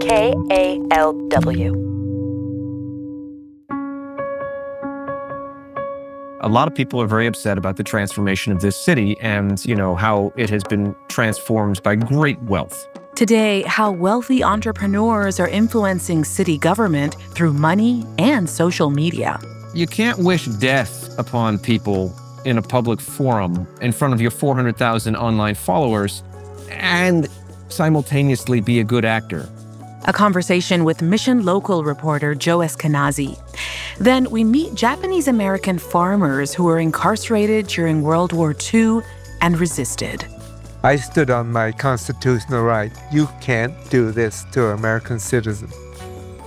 K A L W. a lot of people are very upset about the transformation of this city and, you know, how it has been transformed by great wealth. Today, how wealthy entrepreneurs are influencing city government through money and social media. You can't wish death upon people in a public forum in front of your 400,000 online followers and simultaneously be a good actor. A conversation with Mission Local reporter Joe Eskenazi. Then we meet Japanese American farmers who were incarcerated during World War II and resisted. I stood on my constitutional right. You can't do this to American citizens.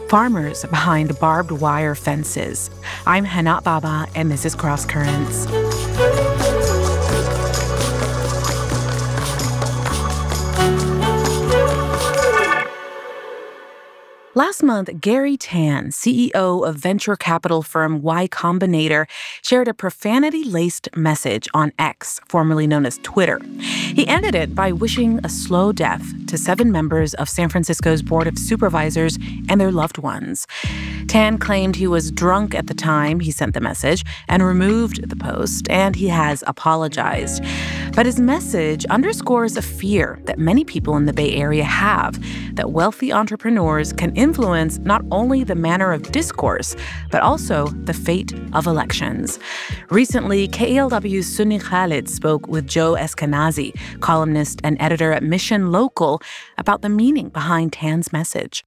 Farmers behind barbed wire fences. I'm Hana Baba, and this is Cross Currents. Last month, Garry Tan, CEO of venture capital firm Y Combinator, shared a profanity laced message on X, formerly known as Twitter. He ended it by wishing a slow death to seven members of San Francisco's Board of Supervisors and their loved ones. Tan claimed he was drunk at the time he sent the message and removed the post, and he has apologized. But his message underscores a fear that many people in the Bay Area have that wealthy entrepreneurs can influence not only the manner of discourse, but also the fate of elections. Recently, KALW's Sunni Khalid spoke with Joe Eskenazi, columnist and editor at Mission Local, about the meaning behind Tan's message.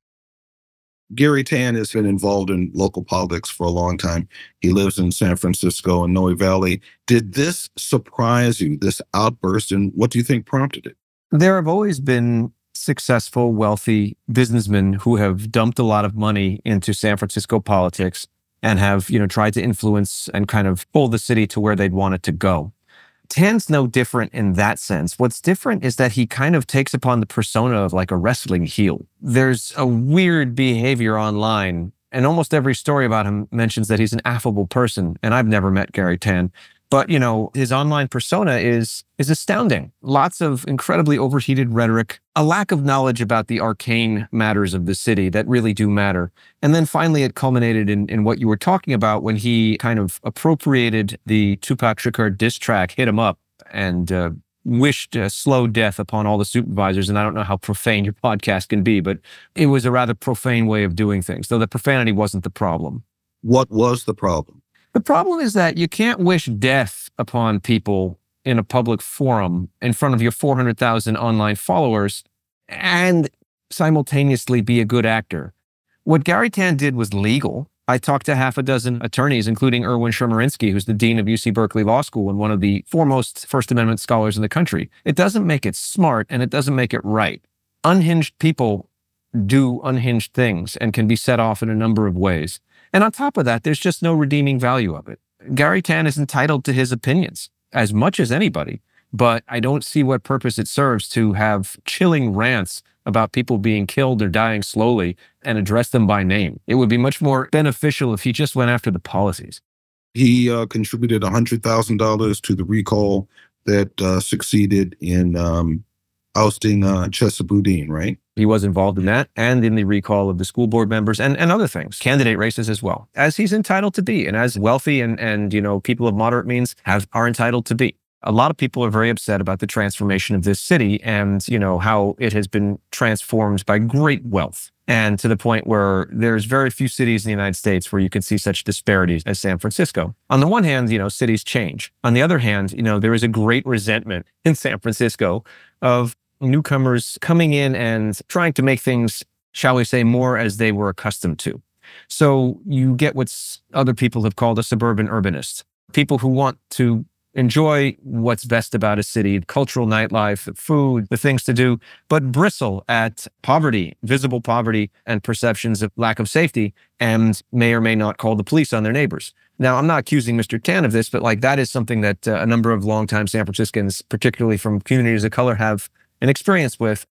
Garry Tan has been involved in local politics for a long time. He lives in San Francisco and Noe Valley. Did this surprise you, this outburst, and what do you think prompted it? There have always been successful, wealthy businessmen who have dumped a lot of money into San Francisco politics and have, you know, tried to influence and kind of pull the city to where they'd want it to go. Tan's no different in that sense. What's different is that he kind of takes upon the persona of like a wrestling heel. There's a weird behavior online, and almost every story about him mentions that he's an affable person. And I've never met Garry Tan. But you know, his online persona is is astounding. Lots of incredibly overheated rhetoric, a lack of knowledge about the arcane matters of the city that really do matter. And then finally it culminated in, in what you were talking about when he kind of appropriated the Tupac Shakur diss track, hit him up, and uh, wished a slow death upon all the supervisors. And I don't know how profane your podcast can be, but it was a rather profane way of doing things, though the profanity wasn't the problem. What was the problem? The problem is that you can't wish death upon people in a public forum in front of your 400,000 online followers and simultaneously be a good actor. What Garry Tan did was legal. I talked to half a dozen attorneys, including Erwin Chemerinsky, who's the dean of UC Berkeley Law School and one of the foremost First Amendment scholars in the country. It doesn't make it smart and it doesn't make it right. Unhinged people do unhinged things and can be set off in a number of ways. And on top of that, there's just no redeeming value of it. Garry Tan is entitled to his opinions as much as anybody, but I don't see what purpose it serves to have chilling rants about people being killed or dying slowly and address them by name. It would be much more beneficial if he just went after the policies. He uh, contributed $100,000 to the recall that uh, succeeded in um, ousting uh, Chesa Boudin, right? He was involved in that and in the recall of the school board members and, and other things, candidate races as well, as he's entitled to be and as wealthy and, and you know, people of moderate means have are entitled to be. A lot of people are very upset about the transformation of this city and, you know, how it has been transformed by great wealth. And to the point where there's very few cities in the United States where you can see such disparities as San Francisco. On the one hand, you know, cities change. On the other hand, you know, there is a great resentment in San Francisco of newcomers coming in and trying to make things, shall we say, more as they were accustomed to. So you get what other people have called a suburban urbanist, people who want to enjoy what's best about a city, cultural nightlife, the food, the things to do, but bristle at poverty, visible poverty, and perceptions of lack of safety, and may or may not call the police on their neighbors. Now, I'm not accusing Mr. Tan of this, but like that is something that uh, a number of longtime San Franciscans, particularly from communities of color, have an experience with.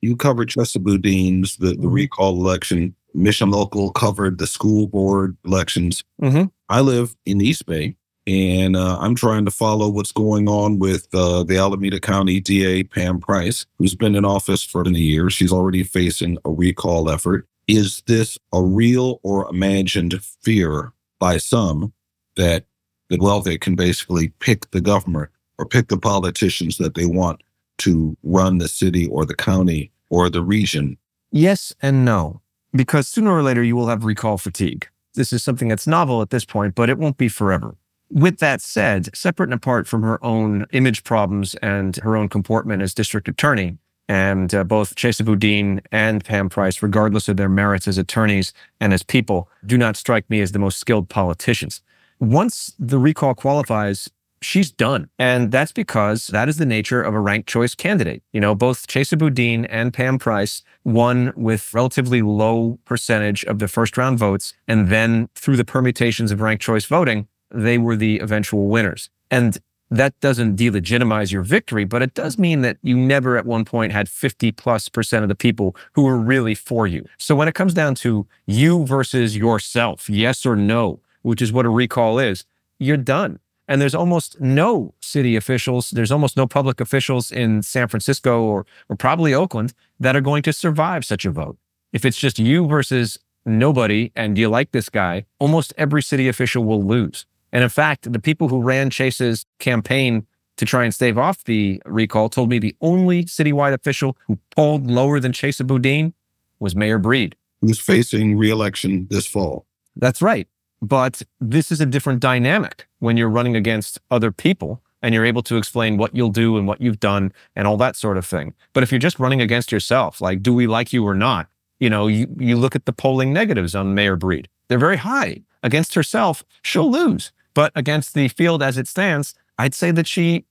You covered Chesa Boudin's, the, the mm-hmm. recall election. Mission Local covered the school board elections. Mm-hmm. I live in East Bay. And uh, I'm trying to follow what's going on with uh, the Alameda County DA, Pam Price, who's been in office for many years. She's already facing a recall effort. Is this a real or imagined fear by some that, that well, they can basically pick the government or pick the politicians that they want to run the city or the county or the region? Yes and no, because sooner or later you will have recall fatigue. This is something that's novel at this point, but it won't be forever. With that said, separate and apart from her own image problems and her own comportment as district attorney, and uh, both Chesa Boudin and Pam Price, regardless of their merits as attorneys and as people, do not strike me as the most skilled politicians. Once the recall qualifies, she's done. And that's because that is the nature of a ranked choice candidate. You know, both Chesa Boudin and Pam Price won with relatively low percentage of the first round votes. And then through the permutations of ranked choice voting, they were the eventual winners. And that doesn't delegitimize your victory, but it does mean that you never at one point had 50 plus percent of the people who were really for you. So when it comes down to you versus yourself, yes or no, which is what a recall is, you're done. And there's almost no city officials, there's almost no public officials in San Francisco or, or probably Oakland that are going to survive such a vote. If it's just you versus nobody and you like this guy, almost every city official will lose. And in fact, the people who ran Chesa's campaign to try and stave off the recall told me the only citywide official who polled lower than Chesa Boudin was Mayor Breed. Who's facing reelection this fall. That's right. But this is a different dynamic when you're running against other people and you're able to explain what you'll do and what you've done and all that sort of thing. But if you're just running against yourself, like, do we like you or not? You know, you, you look at the polling negatives on Mayor Breed. They're very high. Against herself, she'll lose. But against the field as it stands, I'd say that she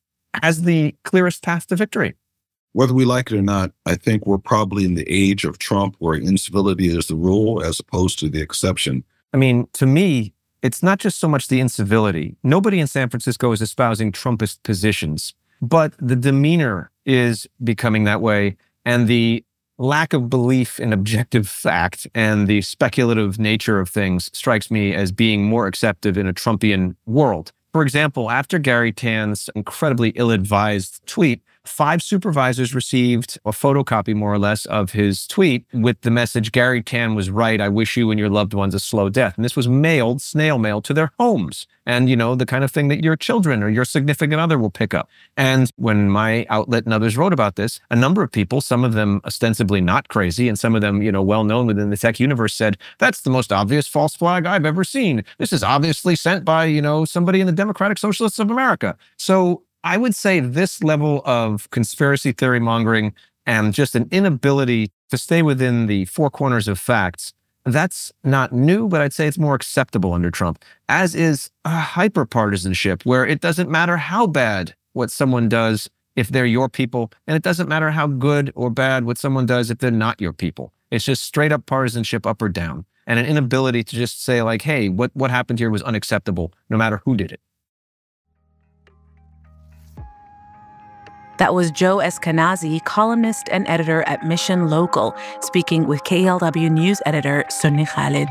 has the clearest path to victory. Whether we like it or not, I think we're probably in the age of Trump where incivility is the rule as opposed to the exception. I mean, to me, it's not just so much the incivility. Nobody in San Francisco is espousing Trumpist positions, but the demeanor is becoming that way. And the lack of belief in objective fact and the speculative nature of things strikes me as being more accepted in a Trumpian world. For example, after Garry Tan's incredibly ill advised tweet, five supervisors received a photocopy, more or less, of his tweet with the message Garry Tan was right. I wish you and your loved ones a slow death. And this was mailed, snail mail, to their homes. And, you know, the kind of thing that your children or your significant other will pick up. And when my outlet and others wrote about this, a number of people, some of them ostensibly not crazy, and some of them, you know, well known within the tech universe said, that's the most obvious false flag I've ever seen. This is obviously sent by, you know, somebody in the Democratic Socialists of America. So I would say this level of conspiracy theory mongering and just an inability to stay within the four corners of facts, that's not new, but I'd say it's more acceptable under Trump, as is a hyper partisanship where it doesn't matter how bad what someone does if they're your people, and it doesn't matter how good or bad what someone does if they're not your people. It's just straight up partisanship up or down and an inability to just say like, hey, what, what happened here was unacceptable, no matter who did it. That was Joe Eskenazi, columnist and editor at Mission Local, speaking with KALW News editor Sunni Khalid.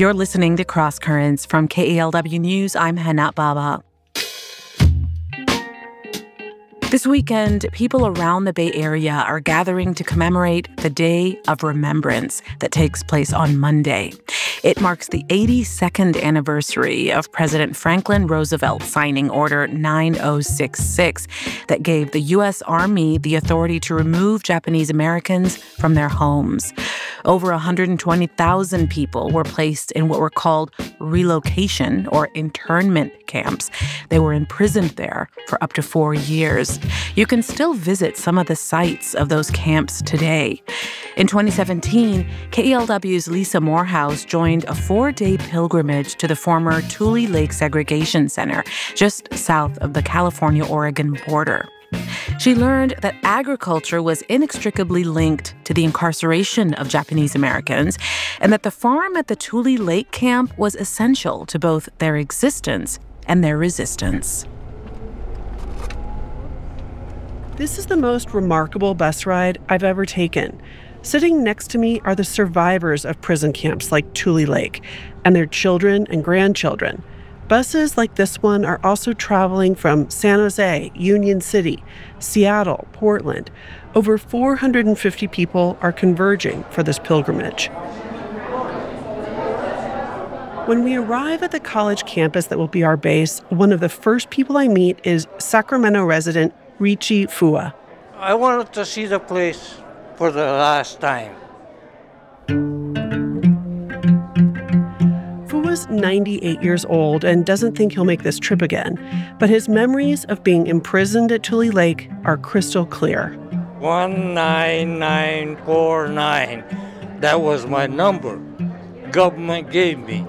You're listening to Cross Currents from KALW News. I'm Hana Baba. This weekend, people around the Bay Area are gathering to commemorate the Day of Remembrance that takes place on Monday. It marks the 82nd anniversary of President Franklin Roosevelt signing Order 9066 that gave the U.S. Army the authority to remove Japanese Americans from their homes. Over 120,000 people were placed in what were called relocation or internment camps. They were imprisoned there for up to four years. You can still visit some of the sites of those camps today. In 2017, KALW's Lisa Morehouse joined a four day pilgrimage to the former Tule Lake Segregation Center, just south of the California Oregon border. She learned that agriculture was inextricably linked to the incarceration of Japanese Americans, and that the farm at the Tule Lake camp was essential to both their existence and their resistance. This is the most remarkable bus ride I've ever taken. Sitting next to me are the survivors of prison camps like Tule Lake and their children and grandchildren. Buses like this one are also traveling from San Jose, Union City, Seattle, Portland. Over 450 people are converging for this pilgrimage. When we arrive at the college campus that will be our base, one of the first people I meet is Sacramento resident Richie Fua. I wanted to see the place for the last time. Fua's 98 years old and doesn't think he'll make this trip again, but his memories of being imprisoned at Tule Lake are crystal clear. 19949. That was my number. Government gave me.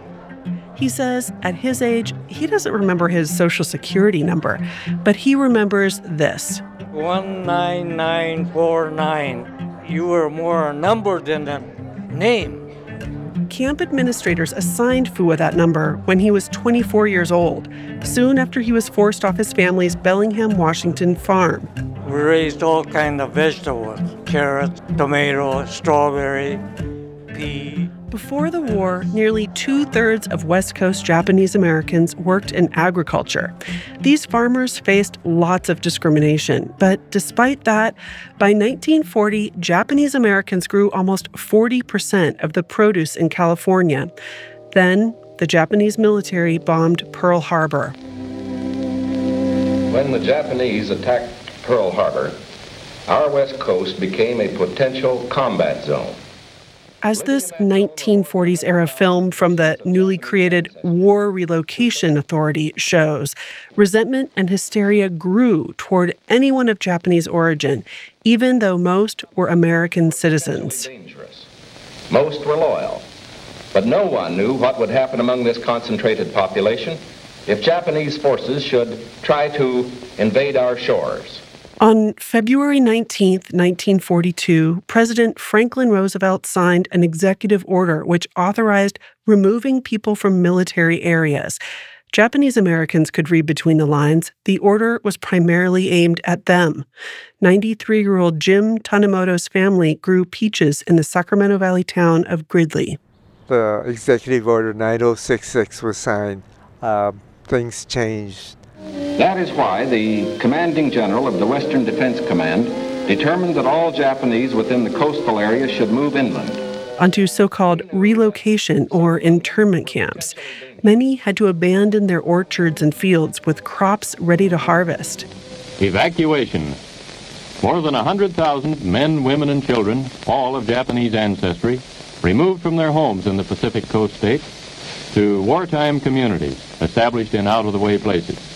He says at his age, he doesn't remember his social security number, but he remembers this 19949. You were more a number than a name. Camp administrators assigned Fua that number when he was 24 years old, soon after he was forced off his family's Bellingham, Washington farm. We raised all kind of vegetables carrots, tomato, strawberry, pea. Before the war, nearly two thirds of West Coast Japanese Americans worked in agriculture. These farmers faced lots of discrimination, but despite that, by 1940, Japanese Americans grew almost 40% of the produce in California. Then, the Japanese military bombed Pearl Harbor. When the Japanese attacked Pearl Harbor, our West Coast became a potential combat zone. As this 1940s era film from the newly created War Relocation Authority shows, resentment and hysteria grew toward anyone of Japanese origin, even though most were American citizens. Most were loyal, but no one knew what would happen among this concentrated population if Japanese forces should try to invade our shores. On February 19, 1942, President Franklin Roosevelt signed an executive order which authorized removing people from military areas. Japanese Americans could read between the lines. The order was primarily aimed at them. 93 year old Jim Tanimoto's family grew peaches in the Sacramento Valley town of Gridley. The executive order 9066 was signed. Uh, things changed that is why the commanding general of the Western Defense Command determined that all Japanese within the coastal area should move inland. Onto so called relocation or internment camps. Many had to abandon their orchards and fields with crops ready to harvest. Evacuation. More than 100,000 men, women, and children, all of Japanese ancestry, removed from their homes in the Pacific coast states to wartime communities established in out of the way places.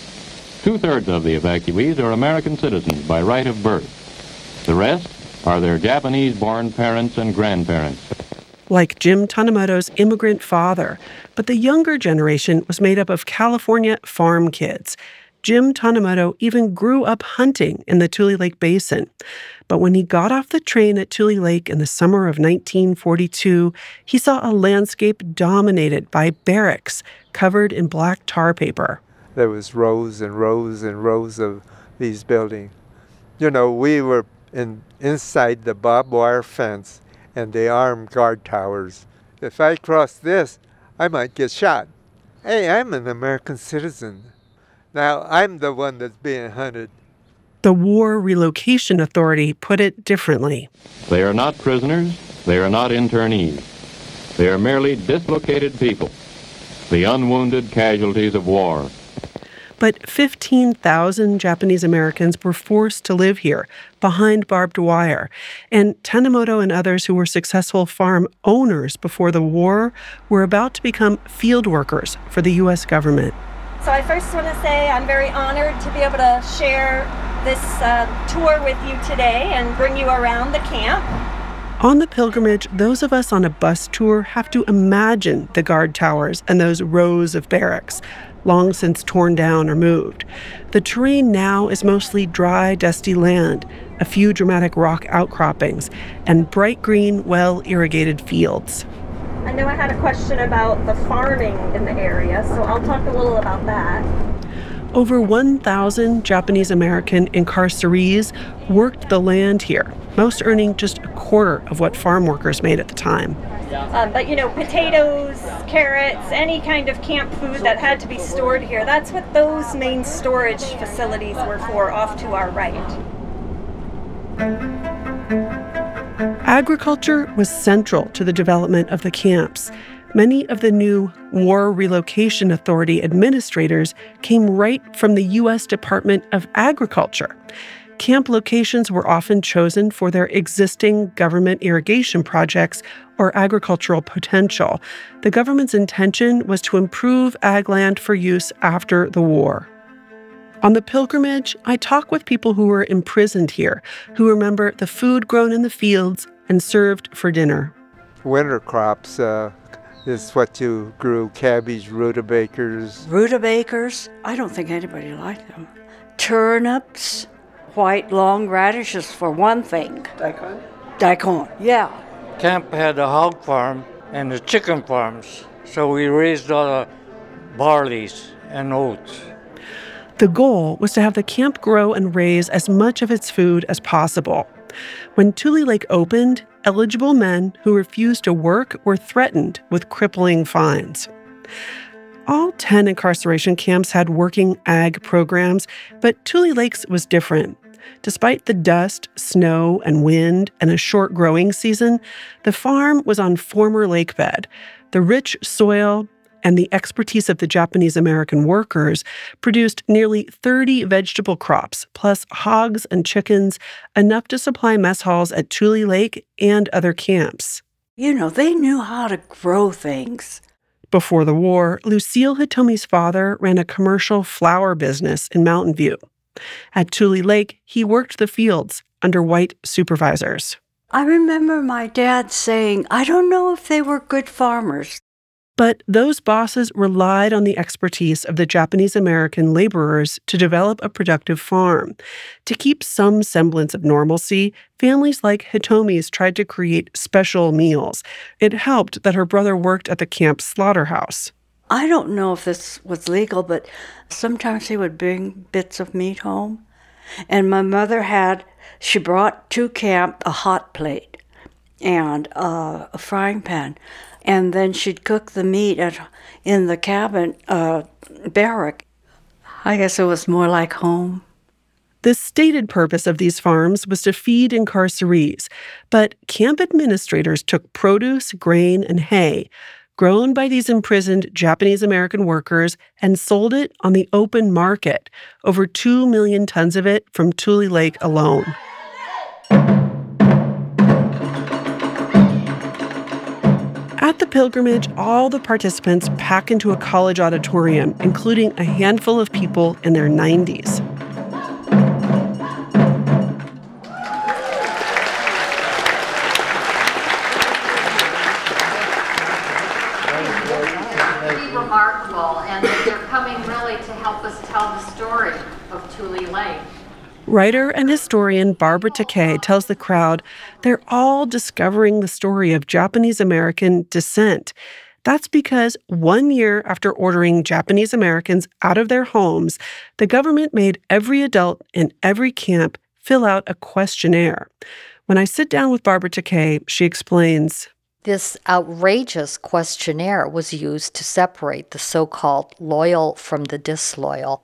Two thirds of the evacuees are American citizens by right of birth. The rest are their Japanese born parents and grandparents. Like Jim Tanimoto's immigrant father, but the younger generation was made up of California farm kids. Jim Tanimoto even grew up hunting in the Tule Lake Basin. But when he got off the train at Tule Lake in the summer of 1942, he saw a landscape dominated by barracks covered in black tar paper there was rows and rows and rows of these buildings. You know, we were in inside the barbed wire fence and the armed guard towers. If I cross this, I might get shot. Hey, I'm an American citizen. Now I'm the one that's being hunted. The War Relocation Authority put it differently. They are not prisoners, they are not internees. They are merely dislocated people, the unwounded casualties of war. But 15,000 Japanese Americans were forced to live here behind barbed wire. And Tanimoto and others who were successful farm owners before the war were about to become field workers for the U.S. government. So I first want to say I'm very honored to be able to share this uh, tour with you today and bring you around the camp. On the pilgrimage, those of us on a bus tour have to imagine the guard towers and those rows of barracks, long since torn down or moved. The terrain now is mostly dry, dusty land, a few dramatic rock outcroppings, and bright green, well irrigated fields. I know I had a question about the farming in the area, so I'll talk a little about that. Over 1,000 Japanese American incarcerees worked the land here, most earning just a quarter of what farm workers made at the time. Um, but you know, potatoes, carrots, any kind of camp food that had to be stored here, that's what those main storage facilities were for off to our right. Agriculture was central to the development of the camps. Many of the new War Relocation Authority administrators came right from the U.S. Department of Agriculture. Camp locations were often chosen for their existing government irrigation projects or agricultural potential. The government's intention was to improve ag land for use after the war. On the pilgrimage, I talk with people who were imprisoned here, who remember the food grown in the fields and served for dinner. Winter crops uh, is what you grew cabbage, rutabagas. Rutabagas? I don't think anybody liked them. Turnips, white long radishes for one thing. Daikon? Daikon, yeah. Camp had a hog farm and the chicken farms, so we raised all the barleys and oats. The goal was to have the camp grow and raise as much of its food as possible. When Tule Lake opened, eligible men who refused to work were threatened with crippling fines. All 10 incarceration camps had working ag programs, but Tule Lakes was different. Despite the dust, snow, and wind and a short growing season, the farm was on former lake bed. The rich soil and the expertise of the Japanese American workers produced nearly 30 vegetable crops, plus hogs and chickens, enough to supply mess halls at Tule Lake and other camps. You know, they knew how to grow things. Before the war, Lucille Hitomi's father ran a commercial flower business in Mountain View. At Tule Lake, he worked the fields under white supervisors. I remember my dad saying, I don't know if they were good farmers. But those bosses relied on the expertise of the Japanese American laborers to develop a productive farm. To keep some semblance of normalcy, families like Hitomi's tried to create special meals. It helped that her brother worked at the camp slaughterhouse. I don't know if this was legal, but sometimes he would bring bits of meat home. And my mother had, she brought to camp a hot plate and a frying pan and then she'd cook the meat at, in the cabin uh, barrack. I guess it was more like home. The stated purpose of these farms was to feed incarcerees, but camp administrators took produce, grain, and hay grown by these imprisoned Japanese American workers and sold it on the open market, over 2 million tons of it from Tule Lake alone. At the pilgrimage, all the participants pack into a college auditorium, including a handful of people in their 90s. Coming really to help us tell the story of Tule Lake. Writer and historian Barbara Takei tells the crowd they're all discovering the story of Japanese American descent. That's because one year after ordering Japanese Americans out of their homes, the government made every adult in every camp fill out a questionnaire. When I sit down with Barbara Takei, she explains This outrageous questionnaire was used to separate the so called loyal from the disloyal.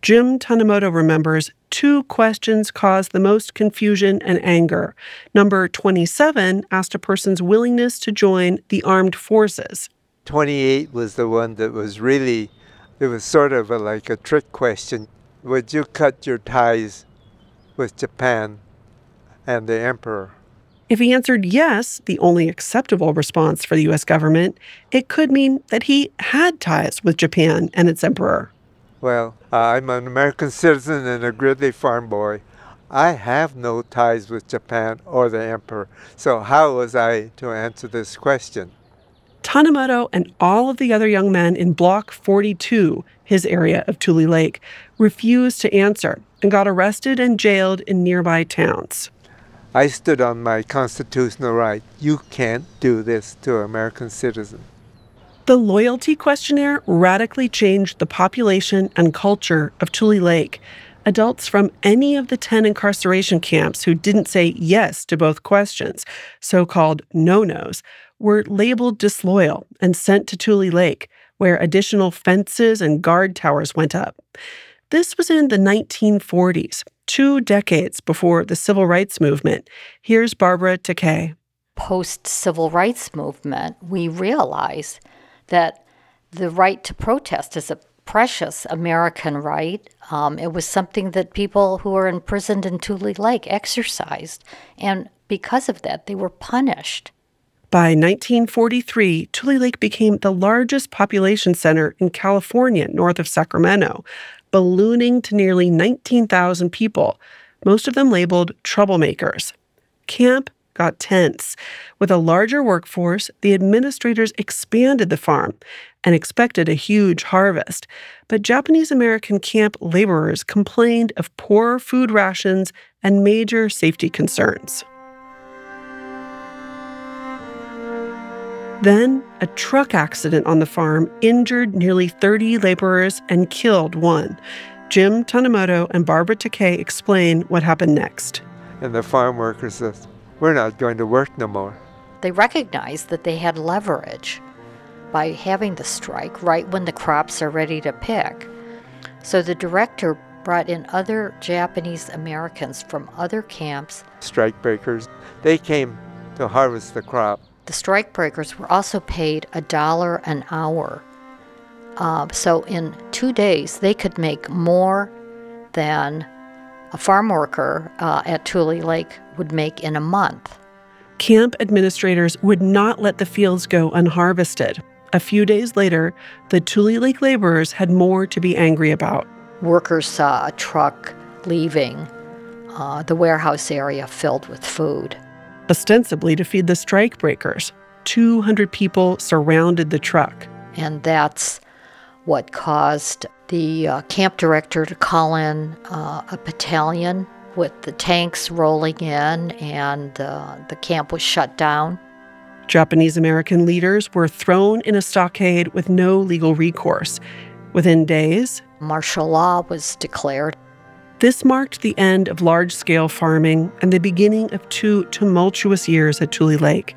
Jim Tanimoto remembers two questions caused the most confusion and anger. Number 27 asked a person's willingness to join the armed forces. 28 was the one that was really It was sort of a, like a trick question. Would you cut your ties with Japan and the emperor? If he answered yes, the only acceptable response for the US government, it could mean that he had ties with Japan and its emperor. Well, I'm an American citizen and a Gridley farm boy. I have no ties with Japan or the emperor, so how was I to answer this question? Tanimoto and all of the other young men in Block 42, his area of Tule Lake, refused to answer and got arrested and jailed in nearby towns. I stood on my constitutional right. You can't do this to an American citizen. The loyalty questionnaire radically changed the population and culture of Tule Lake. Adults from any of the 10 incarceration camps who didn't say yes to both questions, so called no nos, were labeled disloyal and sent to Tule Lake, where additional fences and guard towers went up. This was in the 1940s, two decades before the civil rights movement. Here's Barbara Takei. Post civil rights movement, we realize that the right to protest is a precious American right. Um, it was something that people who were imprisoned in Tule Lake exercised, and because of that, they were punished. By 1943, Tule Lake became the largest population center in California, north of Sacramento, ballooning to nearly 19,000 people, most of them labeled troublemakers. Camp got tense. With a larger workforce, the administrators expanded the farm and expected a huge harvest. But Japanese American camp laborers complained of poor food rations and major safety concerns. Then, a truck accident on the farm injured nearly 30 laborers and killed one. Jim Tanimoto and Barbara Takei explain what happened next. And the farm workers said, We're not going to work no more. They recognized that they had leverage by having the strike right when the crops are ready to pick. So the director brought in other Japanese Americans from other camps. Strike breakers, they came to harvest the crop. The strikebreakers were also paid a dollar an hour. Uh, so in two days, they could make more than a farm worker uh, at Tule Lake would make in a month. Camp administrators would not let the fields go unharvested. A few days later, the Tule Lake laborers had more to be angry about. Workers saw a truck leaving uh, the warehouse area filled with food ostensibly to feed the strikebreakers. 200 people surrounded the truck. And that's what caused the uh, camp director to call in uh, a battalion with the tanks rolling in, and uh, the camp was shut down. Japanese American leaders were thrown in a stockade with no legal recourse. Within days, martial law was declared. This marked the end of large scale farming and the beginning of two tumultuous years at Tule Lake.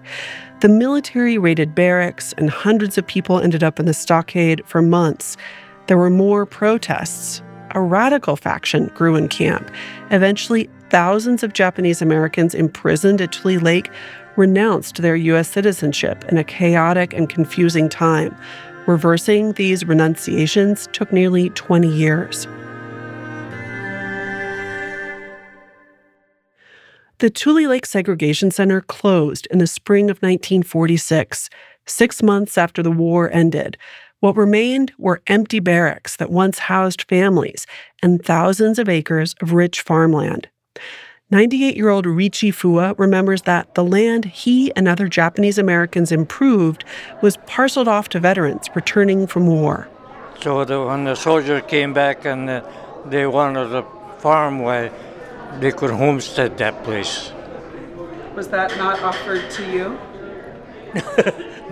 The military raided barracks, and hundreds of people ended up in the stockade for months. There were more protests. A radical faction grew in camp. Eventually, thousands of Japanese Americans imprisoned at Tule Lake renounced their U.S. citizenship in a chaotic and confusing time. Reversing these renunciations took nearly 20 years. The Tule Lake Segregation Center closed in the spring of 1946, six months after the war ended. What remained were empty barracks that once housed families and thousands of acres of rich farmland. 98 year old Richi Fua remembers that the land he and other Japanese Americans improved was parceled off to veterans returning from war. So the, when the soldiers came back and uh, they wanted a farm where they could homestead that place. Was that not offered to you?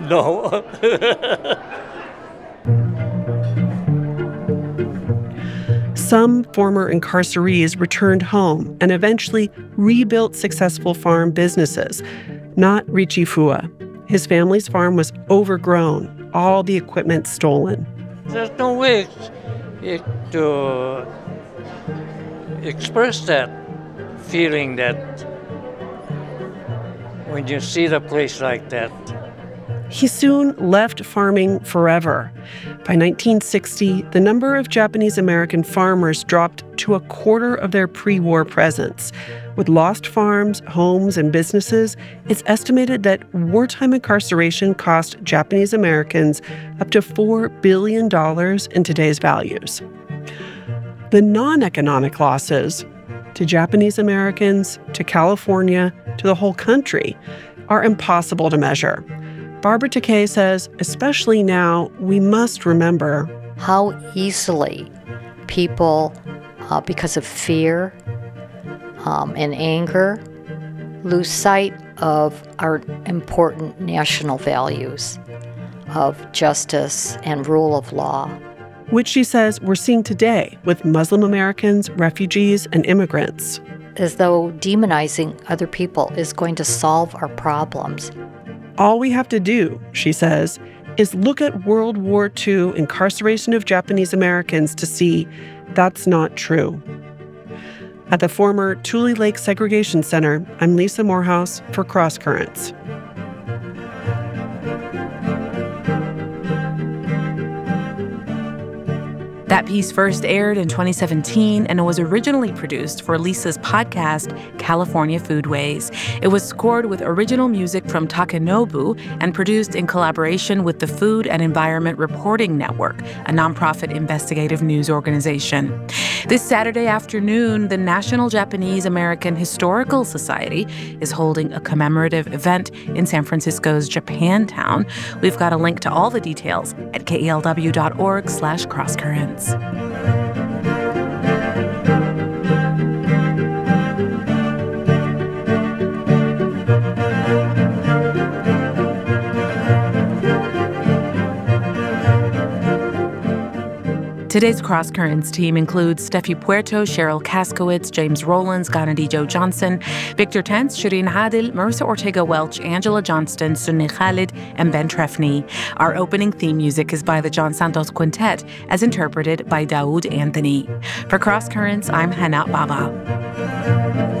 no. Some former incarcerees returned home and eventually rebuilt successful farm businesses. Not Richie Fua. His family's farm was overgrown, all the equipment stolen. There's no way to uh, express that feeling that when you see the place like that, He soon left farming forever. By 1960, the number of Japanese American farmers dropped to a quarter of their pre war presence. With lost farms, homes, and businesses, it's estimated that wartime incarceration cost Japanese Americans up to $4 billion in today's values. The non economic losses to Japanese Americans, to California, to the whole country are impossible to measure. Barbara Takei says, especially now, we must remember how easily people, uh, because of fear um, and anger, lose sight of our important national values of justice and rule of law. Which she says we're seeing today with Muslim Americans, refugees, and immigrants. As though demonizing other people is going to solve our problems. All we have to do, she says, is look at World War II incarceration of Japanese Americans to see that's not true. At the former Tule Lake Segregation Center, I'm Lisa Morehouse for Cross That piece first aired in 2017 and it was originally produced for Lisa's podcast, California Foodways. It was scored with original music from Takenobu and produced in collaboration with the Food and Environment Reporting Network, a nonprofit investigative news organization. This Saturday afternoon, the National Japanese American Historical Society is holding a commemorative event in San Francisco's Japantown. We've got a link to all the details at kalw.org slash crosscurrents. Música Today's Cross Currents team includes Steffi Puerto, Cheryl Kaskowitz, James Rollins, Gandhi Joe Johnson, Victor Tents, Shireen Hadil, Marissa Ortega Welch, Angela Johnston, Sunni Khalid, and Ben Trefny. Our opening theme music is by the John Santos Quintet, as interpreted by Daoud Anthony. For Cross Currents, I'm Hana Baba.